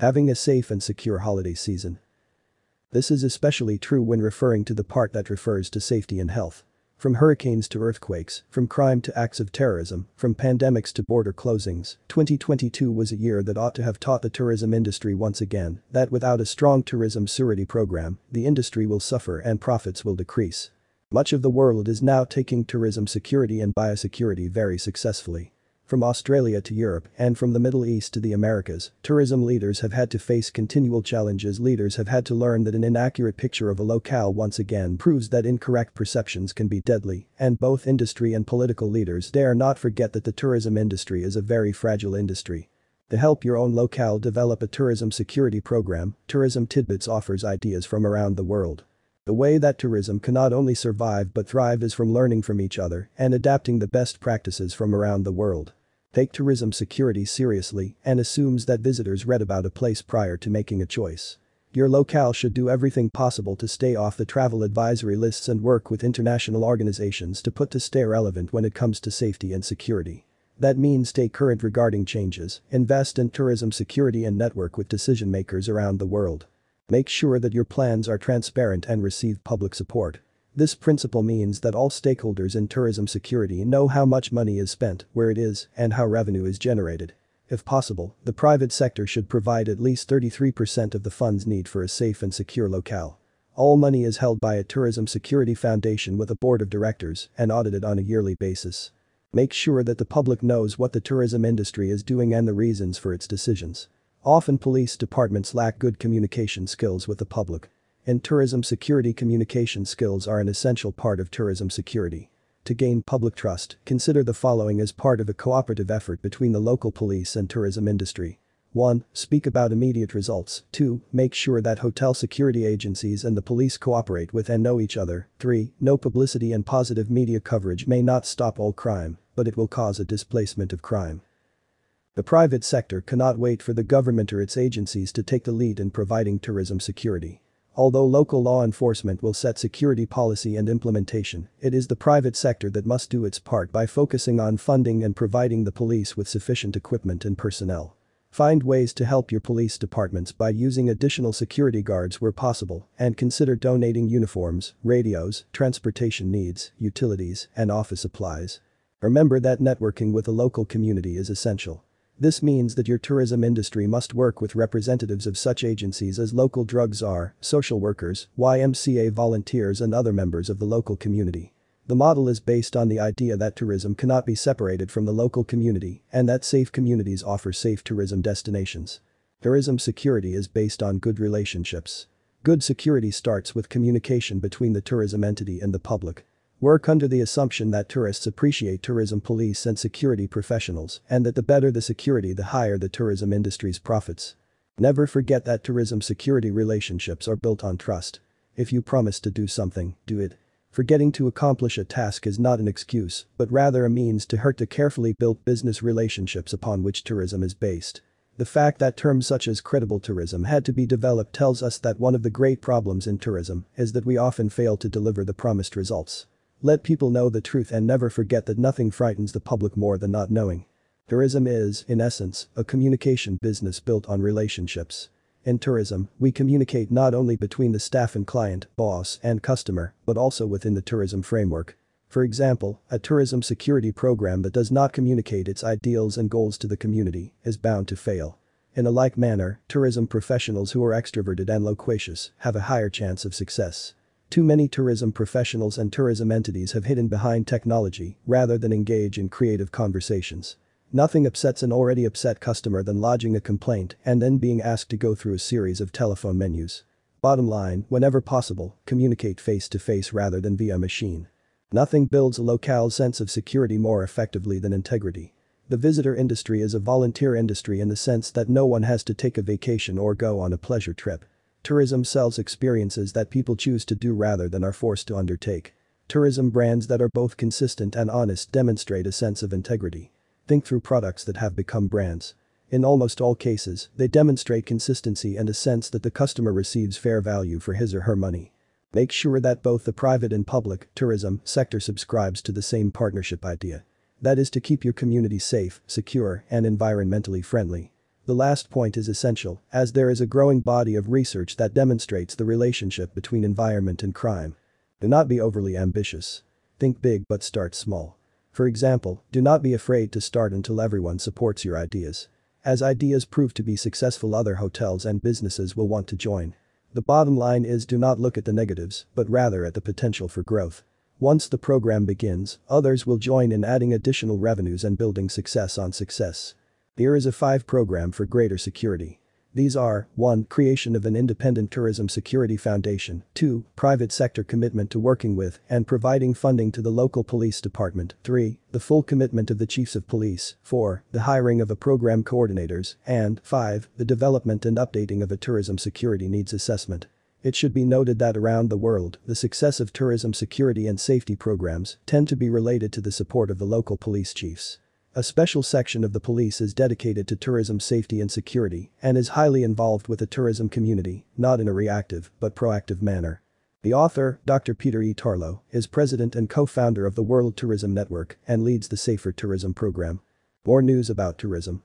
Having a safe and secure holiday season. This is especially true when referring to the part that refers to safety and health. From hurricanes to earthquakes, from crime to acts of terrorism, from pandemics to border closings, 2022 was a year that ought to have taught the tourism industry once again that without a strong tourism security program, the industry will suffer and profits will decrease. Much of the world is now taking tourism security and biosecurity very successfully. From Australia to Europe and from the Middle East to the Americas, tourism leaders have had to face continual challenges leaders have had to learn that an inaccurate picture of a locale once again proves that incorrect perceptions can be deadly, and both industry and political leaders dare not forget that the tourism industry is a very fragile industry. To help your own locale develop a tourism security program, Tourism Tidbits offers ideas from around the world. The way that tourism can not only survive but thrive is from learning from each other and adapting the best practices from around the world. Take tourism security seriously and assumes that visitors read about a place prior to making a choice. Your locale should do everything possible to stay off the travel advisory lists and work with international organizations to put to stay relevant when it comes to safety and security. That means stay current regarding changes, invest in tourism security and network with decision makers around the world. Make sure that your plans are transparent and receive public support. This principle means that all stakeholders in tourism security know how much money is spent, where it is, and how revenue is generated. If possible, the private sector should provide at least 33% of the funds need for a safe and secure locale. All money is held by a tourism security foundation with a board of directors and audited on a yearly basis. Make sure that the public knows what the tourism industry is doing and the reasons for its decisions. Often police departments lack good communication skills with the public. In tourism security communication skills are an essential part of tourism security. To gain public trust, consider the following as part of a cooperative effort between the local police and tourism industry. 1. Speak about immediate results. 2. Make sure that hotel security agencies and the police cooperate with and know each other. 3. No publicity and positive media coverage may not stop all crime, but it will cause a displacement of crime. The private sector cannot wait for the government or its agencies to take the lead in providing tourism security. Although local law enforcement will set security policy and implementation, it is the private sector that must do its part by focusing on funding and providing the police with sufficient equipment and personnel. Find ways to help your police departments by using additional security guards where possible and consider donating uniforms, radios, transportation needs, utilities, and office supplies. Remember that networking with the local community is essential. This means that your tourism industry must work with representatives of such agencies as local drug czar, social workers, YMCA volunteers and other members of the local community. The model is based on the idea that tourism cannot be separated from the local community and that safe communities offer safe tourism destinations. Tourism security is based on good relationships. Good security starts with communication between the tourism entity and the public. Work under the assumption that tourists appreciate tourism police and security professionals and that the better the security the higher the tourism industry's profits. Never forget that tourism security relationships are built on trust. If you promise to do something, do it. Forgetting to accomplish a task is not an excuse, but rather a means to hurt the carefully built business relationships upon which tourism is based. The fact that terms such as credible tourism had to be developed tells us that one of the great problems in tourism is that we often fail to deliver the promised results. Let people know the truth and never forget that nothing frightens the public more than not knowing. Tourism is, in essence, a communication business built on relationships. In tourism, we communicate not only between the staff and client, boss, and customer, but also within the tourism framework. For example, a tourism security program that does not communicate its ideals and goals to the community is bound to fail. In a like manner, tourism professionals who are extroverted and loquacious have a higher chance of success. Too many tourism professionals and tourism entities have hidden behind technology rather than engage in creative conversations. Nothing upsets an already upset customer than lodging a complaint and then being asked to go through a series of telephone menus. Bottom line, whenever possible, communicate face to face rather than via machine. Nothing builds a locale's sense of security more effectively than integrity. The visitor industry is a volunteer industry in the sense that no one has to take a vacation or go on a pleasure trip. Tourism sells experiences that people choose to do rather than are forced to undertake. Tourism brands that are both consistent and honest demonstrate a sense of integrity. Think through products that have become brands. In almost all cases, they demonstrate consistency and a sense that the customer receives fair value for his or her money. Make sure that both the private and public tourism sector subscribes to the same partnership idea. That is to keep your community safe, secure, and environmentally friendly. The last point is essential, as there is a growing body of research that demonstrates the relationship between environment and crime. Do not be overly ambitious. Think big but start small. For example, do not be afraid to start until everyone supports your ideas. As ideas prove to be successful other hotels and businesses will want to join. The bottom line is do not look at the negatives, but rather at the potential for growth. Once the program begins, others will join in adding additional revenues and building success on success. Here is a 5 program for greater security. These are 1. Creation of an independent tourism security foundation 2. Private sector commitment to working with and providing funding to the local police department 3. The full commitment of the chiefs of police 4. The hiring of a program coordinators and 5. The development and updating of a tourism security needs assessment. It should be noted that around the world, the success of tourism security and safety programs tend to be related to the support of the local police chiefs. A special section of the police is dedicated to tourism safety and security and is highly involved with the tourism community, not in a reactive but proactive manner. The author, Dr. Peter E. Tarlow, is president and co-founder of the World Tourism Network and leads the Safer Tourism program. More news about tourism.